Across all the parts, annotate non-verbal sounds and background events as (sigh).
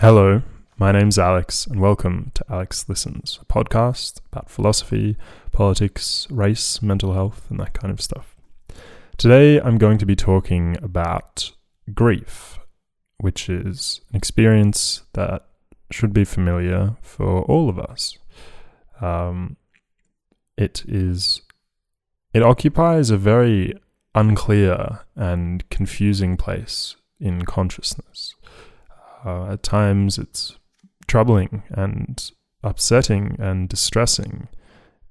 Hello, my name's Aleks, and welcome to Aleks Listens, a podcast about philosophy, politics, race, mental health, and that kind of stuff. Today, I'm going to be talking about grief, which is an experience that should be familiar for all of us. Um, it is, it occupies a very unclear and confusing place in consciousness. Uh, at times, it's troubling and upsetting and distressing,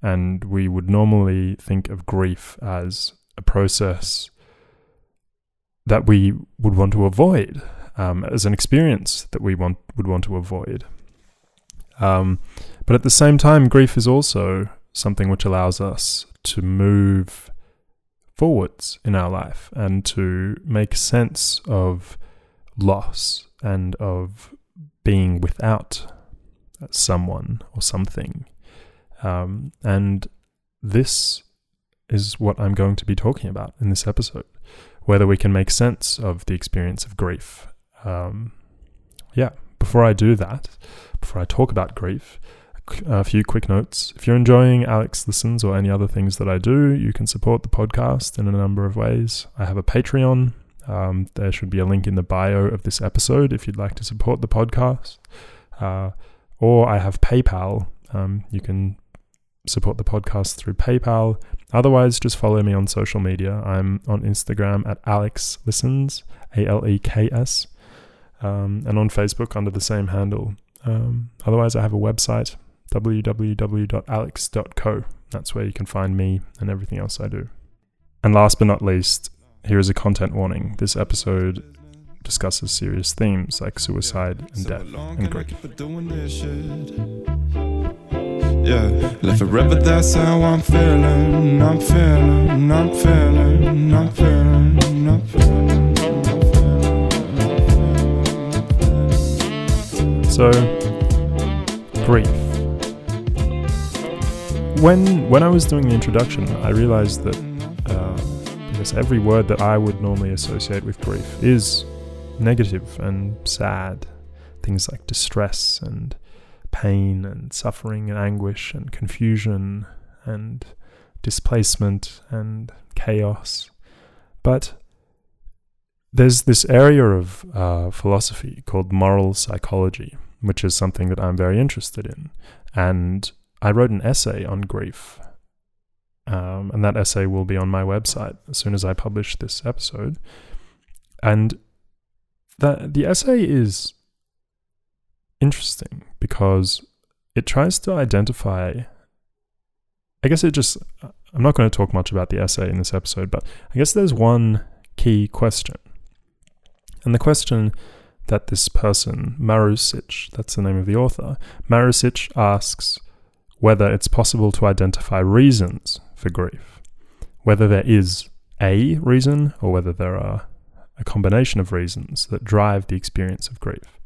and we would normally think of grief as a process that we would want to avoid, um, as an experience that we want would want to avoid. Um, but at the same time, grief is also something which allows us to move forwards in our life and to make sense of loss and of being without someone or something. Um, and this is what I'm going to be talking about in this episode whether we can make sense of the experience of grief. Um, yeah, before I do that, before I talk about grief, a few quick notes. If you're enjoying Aleks Listens or any other things that I do, you can support the podcast in a number of ways. I have a Patreon um, there should be a link in the bio of this episode if you'd like to support the podcast. Uh, or I have PayPal. Um, you can support the podcast through PayPal. Otherwise, just follow me on social media. I'm on Instagram at Aleks Listens, A L E K S, um, and on Facebook under the same handle. Um, otherwise, I have a website, www.alex.co. That's where you can find me and everything else I do. And last but not least, here is a content warning. This episode discusses serious themes like suicide and death and grief. Yeah, live forever, that's how I'm feeling. I'm feeling, I'm feeling, I'm feeling, I'm feeling. So, grief. When when I was doing the introduction, I realized that every word that I would normally associate with grief is negative and sad. Things like distress and pain and suffering and anguish and confusion and displacement and chaos. But there's this area of uh, philosophy called moral psychology, which is something that I'm very interested in. And I wrote an essay on grief um, and that essay will be on my website as soon as I publish this episode. And that the essay is interesting because it tries to identify. I guess it just. I'm not going to talk much about the essay in this episode, but I guess there's one key question. And the question that this person, Marusic, that's the name of the author, Marusic asks whether it's possible to identify reasons for grief. Whether there is a reason or whether there are a combination of reasons that drive the experience of grief.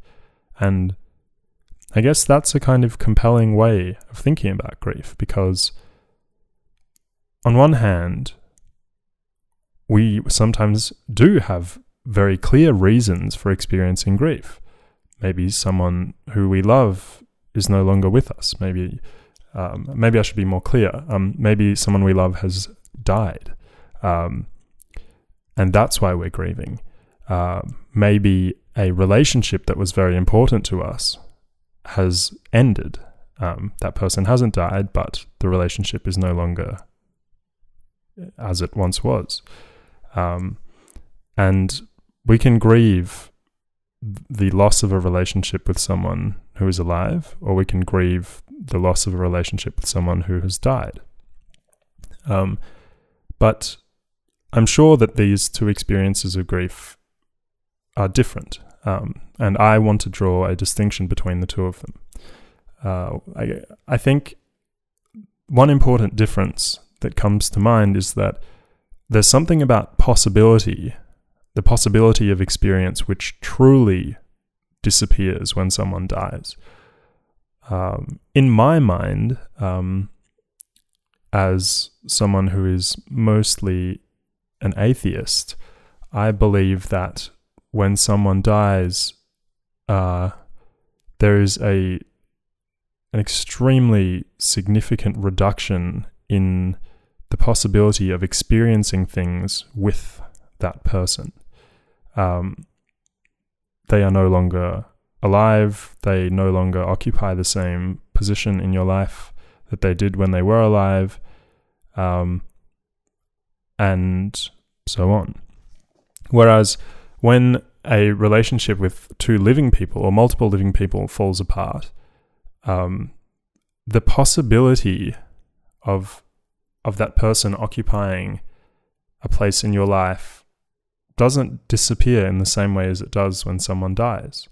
And I guess that's a kind of compelling way of thinking about grief because, on one hand, we sometimes do have very clear reasons for experiencing grief. Maybe someone who we love is no longer with us. Maybe um, maybe I should be more clear. Um, maybe someone we love has died, um, and that's why we're grieving. Uh, maybe a relationship that was very important to us has ended. Um, that person hasn't died, but the relationship is no longer as it once was. Um, and we can grieve the loss of a relationship with someone who is alive, or we can grieve the loss of a relationship with someone who has died. Um, but I'm sure that these two experiences of grief are different, um, and I want to draw a distinction between the two of them. Uh, I, I think one important difference that comes to mind is that there's something about possibility, the possibility of experience, which truly disappears when someone dies um, in my mind, um, as someone who is mostly an atheist, I believe that when someone dies, uh, there is a an extremely significant reduction in the possibility of experiencing things with that person. Um, they are no longer alive. They no longer occupy the same position in your life that they did when they were alive, um, and so on. Whereas when a relationship with two living people or multiple living people falls apart, um, the possibility of of that person occupying a place in your life doesn't disappear in the same way as it does when someone dies,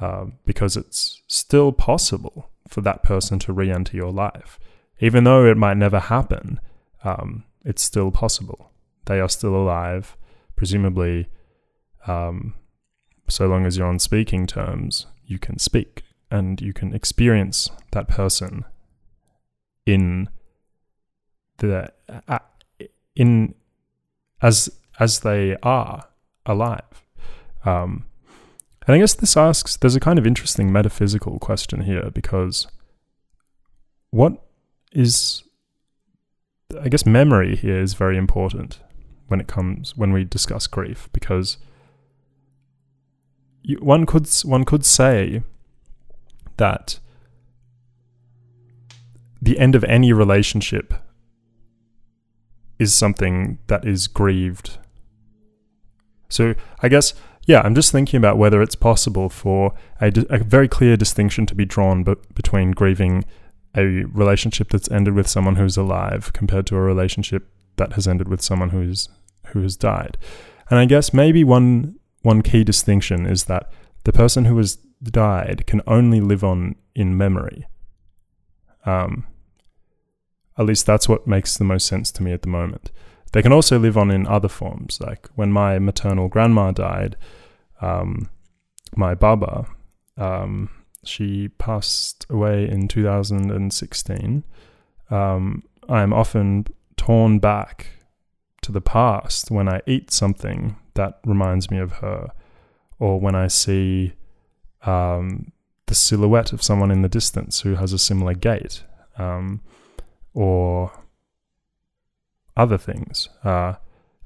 uh, because it's still possible for that person to re-enter your life, even though it might never happen. Um, it's still possible. They are still alive, presumably. Um, so long as you're on speaking terms, you can speak and you can experience that person in the uh, in as as they are alive. Um, and I guess this asks there's a kind of interesting metaphysical question here because what is I guess memory here is very important when it comes when we discuss grief because you, one could one could say that the end of any relationship is something that is grieved. So I guess yeah, I'm just thinking about whether it's possible for a, a very clear distinction to be drawn be- between grieving a relationship that's ended with someone who's alive compared to a relationship that has ended with someone who's who has died. And I guess maybe one one key distinction is that the person who has died can only live on in memory. Um, at least that's what makes the most sense to me at the moment. They can also live on in other forms. Like when my maternal grandma died, um, my baba, um, she passed away in 2016. Um, I am often torn back to the past when I eat something that reminds me of her, or when I see um, the silhouette of someone in the distance who has a similar gait. Um, or other things. Uh,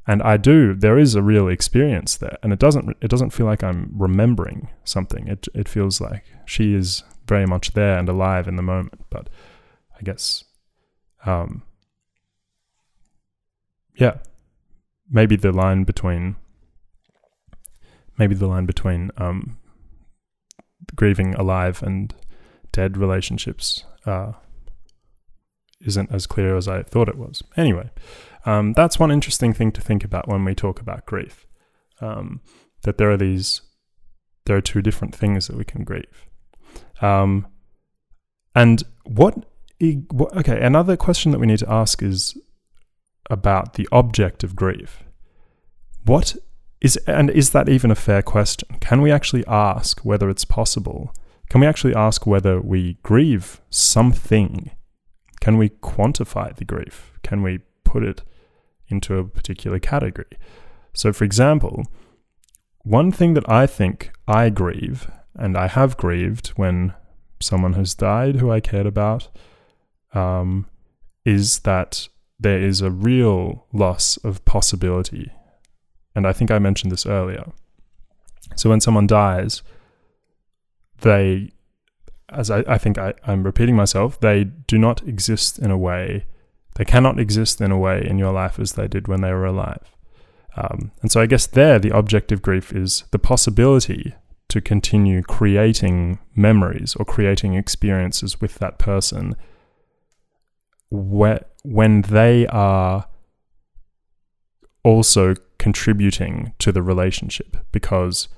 and I do. There is a real experience there, and it doesn't. It doesn't feel like I'm remembering something. It it feels like she is very much there and alive in the moment. But I guess, um, yeah, maybe the line between maybe the line between um, grieving alive and dead relationships uh, isn't as clear as I thought it was. Anyway, um, that's one interesting thing to think about when we talk about grief. Um, that there are these, there are two different things that we can grieve. Um, and what, what, okay, another question that we need to ask is about the object of grief. What is, and is that even a fair question? Can we actually ask whether it's possible? Can we actually ask whether we grieve something can we quantify the grief? Can we put it into a particular category? So, for example, one thing that I think I grieve, and I have grieved when someone has died who I cared about, um, is that there is a real loss of possibility. And I think I mentioned this earlier. So, when someone dies, they as I, I think I, I'm repeating myself, they do not exist in a way, they cannot exist in a way in your life as they did when they were alive. Um, and so I guess there, the object of grief is the possibility to continue creating memories or creating experiences with that person where, when they are also contributing to the relationship because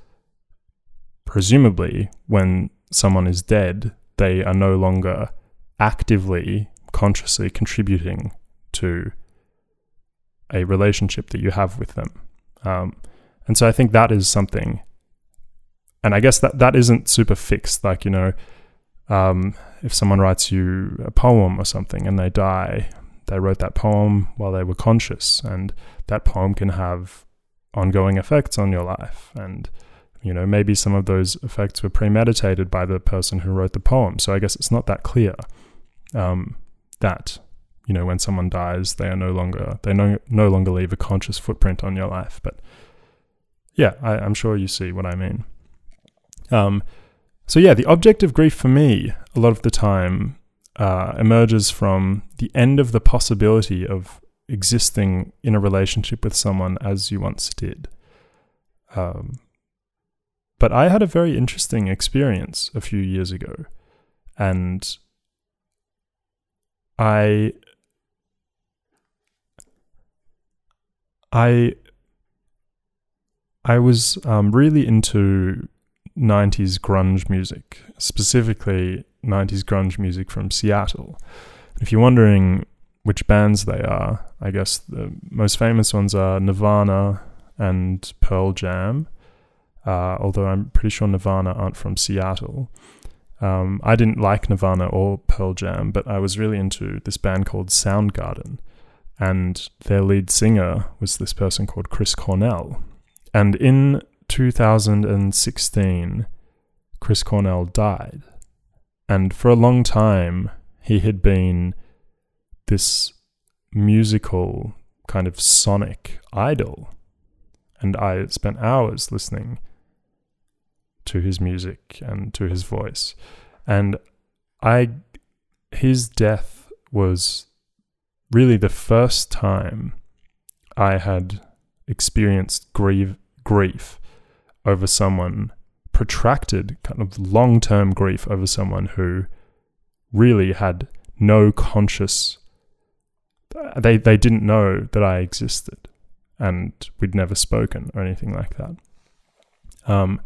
presumably when someone is dead, they are no longer actively, consciously contributing to a relationship that you have with them. Um, and so I think that is something, and I guess that that isn't super fixed. Like you know, um, if someone writes you a poem or something and they die, they wrote that poem while they were conscious, and that poem can have ongoing effects on your life. And You know, maybe some of those effects were premeditated by the person who wrote the poem. So I guess it's not that clear um, that you know when someone dies, they are no longer they no no longer leave a conscious footprint on your life. But yeah, I, I'm sure you see what I mean. Um, so yeah, the object of grief for me, a lot of the time, uh, emerges from the end of the possibility of existing in a relationship with someone as you once did. Um, but I had a very interesting experience a few years ago, and I I I was um, really into 90s grunge music, specifically 90s grunge music from Seattle. If you're wondering which bands they are, I guess the most famous ones are Nirvana and Pearl Jam, uh, although I'm pretty sure Nirvana aren't from Seattle. Um, I didn't like Nirvana or Pearl Jam, but I was really into this band called Soundgarden. And their lead singer was this person called Chris Cornell. And in 2016, Chris Cornell died. And for a long time, he had been this musical kind of sonic idol. And I spent hours listening to his music and to his voice. And I his death was really the first time I had experienced grief grief over someone protracted kind of long-term grief over someone who really had no conscious they they didn't know that I existed and we'd never spoken or anything like that um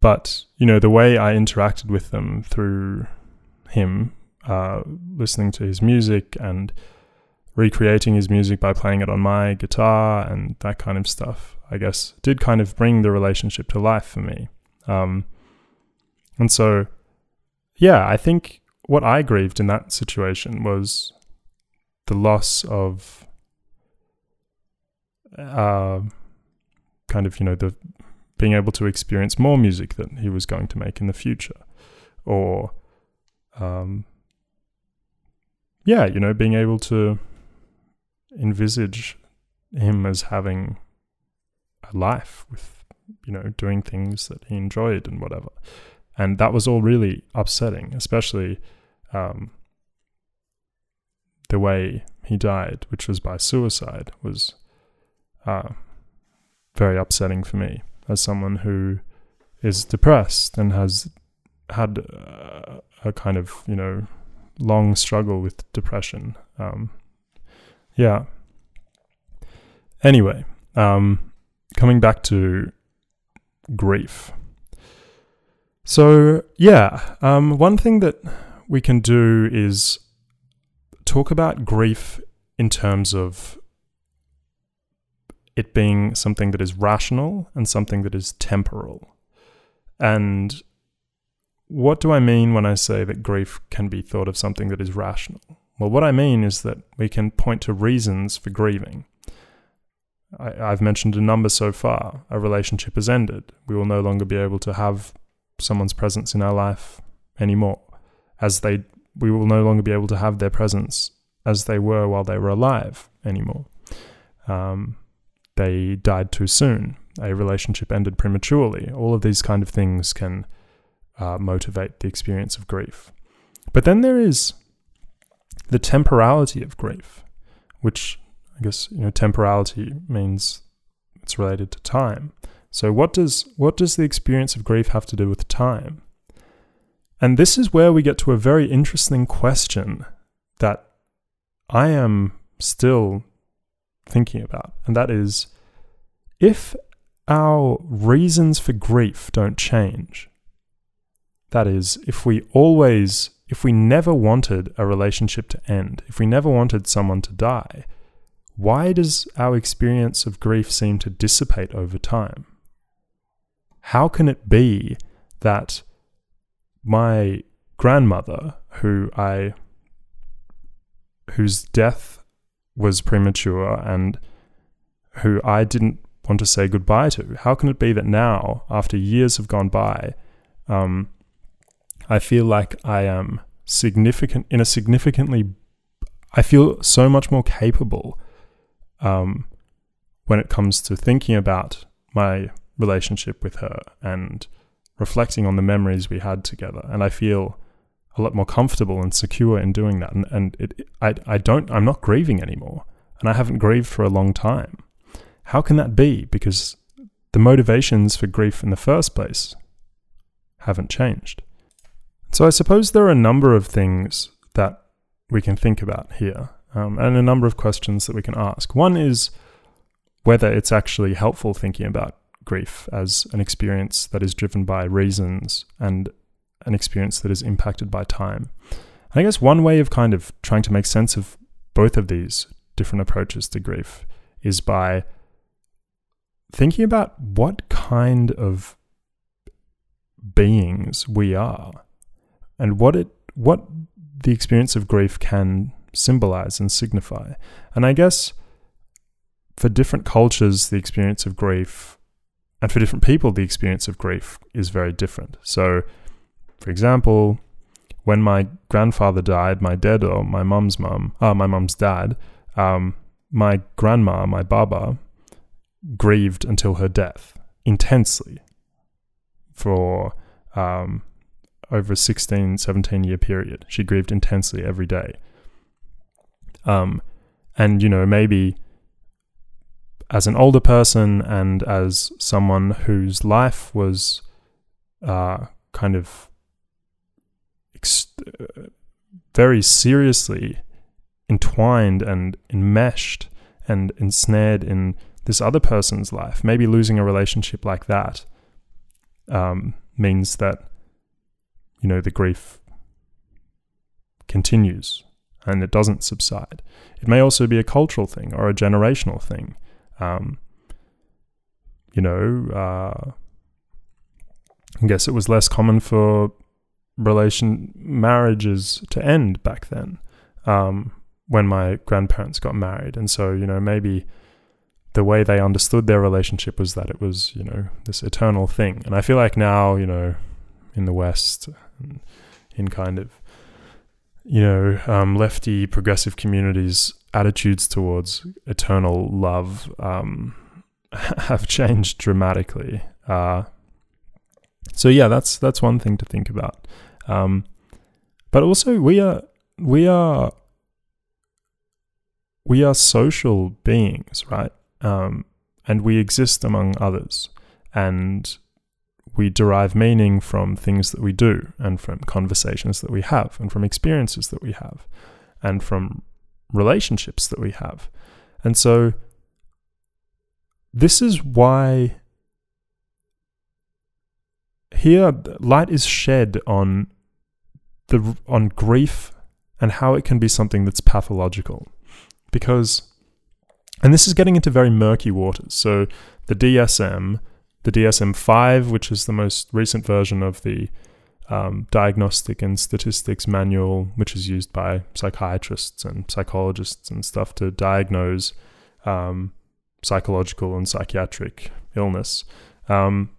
but you know the way I interacted with them through him uh, listening to his music and recreating his music by playing it on my guitar and that kind of stuff I guess did kind of bring the relationship to life for me. Um, and so yeah I think what I grieved in that situation was the loss of uh, kind of you know the being able to experience more music that he was going to make in the future, or um, yeah, you know, being able to envisage him as having a life with you know doing things that he enjoyed and whatever, and that was all really upsetting, especially um, the way he died, which was by suicide, was uh, very upsetting for me as someone who is depressed and has had uh, a kind of you know long struggle with depression. Um, yeah. Anyway, um, coming back to grief. So yeah, um, one thing that we can do is talk about grief in terms of it being something that is rational and something that is temporal. And what do I mean when I say that grief can be thought of something that is rational? Well, what I mean is that we can point to reasons for grieving. I, have mentioned a number so far. A relationship has ended. We will no longer be able to have someone's presence in our life anymore, as they we will no longer be able to have their presence as they were while they were alive anymore. Um, they died too soon, a relationship ended prematurely. All of these kind of things can uh, motivate the experience of grief. But then there is the temporality of grief, which I guess you know temporality means it's related to time. So what does what does the experience of grief have to do with time? And this is where we get to a very interesting question that I am still thinking about, and that is if our reasons for grief don't change, that is, if we always, if we never wanted a relationship to end, if we never wanted someone to die, why does our experience of grief seem to dissipate over time? How can it be that my grandmother, who I whose death was premature and who I didn't want to say goodbye to? How can it be that now, after years have gone by, um, I feel like I am significant in a significantly, I feel so much more capable um, when it comes to thinking about my relationship with her and reflecting on the memories we had together. And I feel a lot more comfortable and secure in doing that. And, and it, I, I don't, I'm not grieving anymore. And I haven't grieved for a long time. How can that be? Because the motivations for grief in the first place haven't changed. So I suppose there are a number of things that we can think about here, um, and a number of questions that we can ask. One is whether it's actually helpful thinking about grief as an experience that is driven by reasons and an experience that is impacted by time. And I guess one way of kind of trying to make sense of both of these different approaches to grief is by thinking about what kind of beings we are and what it what the experience of grief can symbolize and signify. And I guess for different cultures the experience of grief and for different people the experience of grief is very different. So for example, when my grandfather died, my dad or my mum's mum, uh, my mum's dad, um, my grandma, my baba, grieved until her death intensely for um, over a 16, 17 year period. She grieved intensely every day. Um, and, you know, maybe as an older person and as someone whose life was uh, kind of ex- uh, very seriously entwined and enmeshed and ensnared in this other person's life. Maybe losing a relationship like that um, means that you know the grief continues and it doesn't subside. It may also be a cultural thing or a generational thing. Um, you know, uh, I guess it was less common for relation marriages to end back then um, when my grandparents got married, and so you know maybe the way they understood their relationship was that it was you know this eternal thing, and I feel like now you know in the West, in kind of you know um, lefty progressive communities, attitudes towards eternal love um, (laughs) have changed dramatically. Uh, so yeah, that's that's one thing to think about. Um, but also, we are we are we are social beings, right? Um, and we exist among others, and we derive meaning from things that we do, and from conversations that we have, and from experiences that we have, and from relationships that we have. And so, this is why here light is shed on the on grief and how it can be something that's pathological. Because and this is getting into very murky waters. So the DSM, the DSM 5, which is the most recent version of the um, Diagnostic and Statistics Manual, which is used by psychiatrists and psychologists and stuff to diagnose um, psychological and psychiatric illness. Um,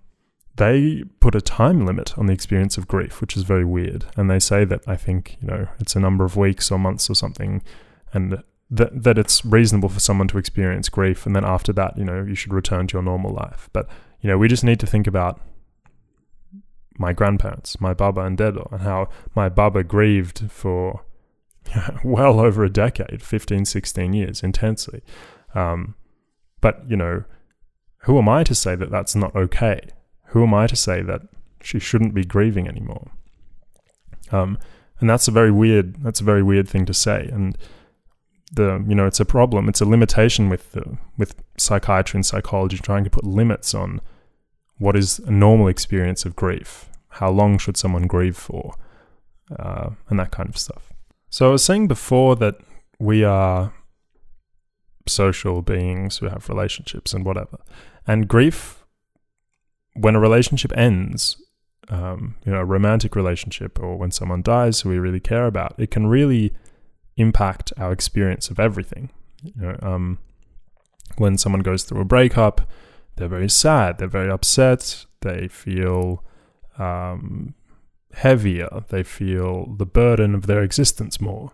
they put a time limit on the experience of grief, which is very weird. And they say that I think, you know, it's a number of weeks or months or something, and that that it's reasonable for someone to experience grief, and then after that, you know, you should return to your normal life. But you know, we just need to think about my grandparents, my baba and dedo, and how my baba grieved for (laughs) well over a decade, 15, 16 years, intensely. Um, but, you know, who am I to say that that's not okay? Who am I to say that she shouldn't be grieving anymore? Um, and that's a very weird that's a very weird thing to say. And the you know it's a problem. It's a limitation with the, with psychiatry and psychology trying to put limits on what is a normal experience of grief. How long should someone grieve for, uh, and that kind of stuff. So I was saying before that we are social beings who have relationships and whatever, and grief when a relationship ends, um, you know, a romantic relationship or when someone dies who we really care about, it can really impact our experience of everything. You know, um, when someone goes through a breakup, they're very sad, they're very upset, they feel um, heavier, they feel the burden of their existence more.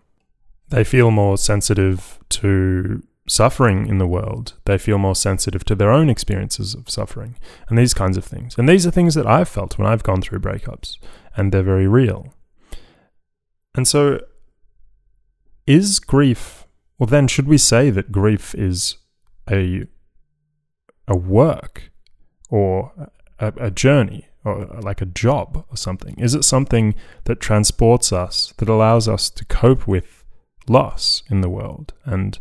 They feel more sensitive to suffering in the world. They feel more sensitive to their own experiences of suffering and these kinds of things. And these are things that I've felt when I've gone through breakups, and they're very real. And so, is grief, well, then, should we say that grief is a, a work or a, a journey or like a job or something? Is it something that transports us, that allows us to cope with loss in the world and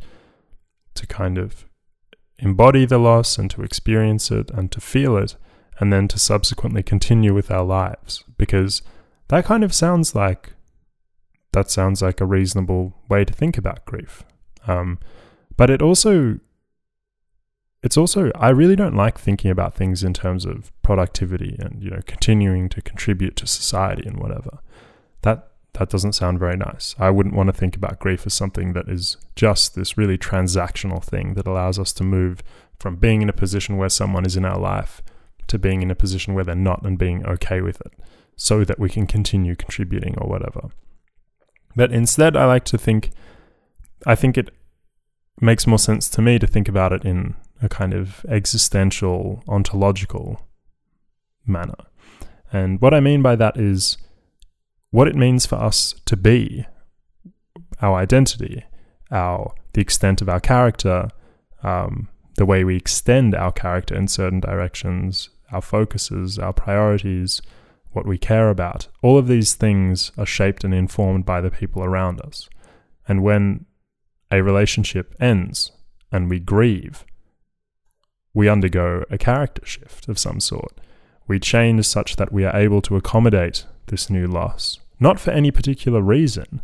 to kind of embody the loss and to experience it and to feel it and then to subsequently continue with our lives. Because that kind of sounds like that sounds like a reasonable way to think about grief. Um, but it also it's also I really don't like thinking about things in terms of productivity and you know continuing to contribute to society and whatever. That that doesn't sound very nice. I wouldn't want to think about grief as something that is just this really transactional thing that allows us to move from being in a position where someone is in our life to being in a position where they're not and being okay with it so that we can continue contributing or whatever. But instead, I like to think, I think it makes more sense to me to think about it in a kind of existential, ontological manner. And what I mean by that is what it means for us to be, our identity, our the extent of our character, um, the way we extend our character in certain directions, our focuses, our priorities, what we care about. All of these things are shaped and informed by the people around us. And when a relationship ends and we grieve, we undergo a character shift of some sort. We change such that we are able to accommodate this new loss not for any particular reason,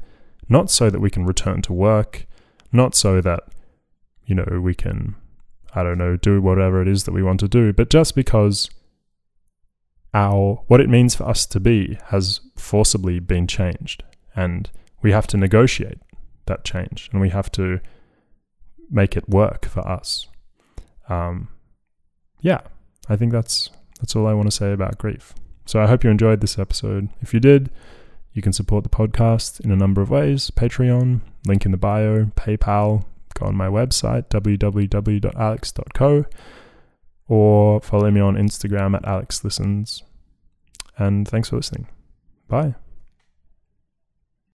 not so that we can return to work, not so that, you know, we can, I don't know, do whatever it is that we want to do, but just because our what it means for us to be has forcibly been changed. And we have to negotiate that change and we have to make it work for us. Um, yeah i think that's that's all i want to say about grief. So i hope you enjoyed this episode. If you did you can support the podcast in a number of ways Patreon, link in the bio, PayPal, go on my website, www.alex.co, or follow me on Instagram at alekslistens. And thanks for listening. Bye.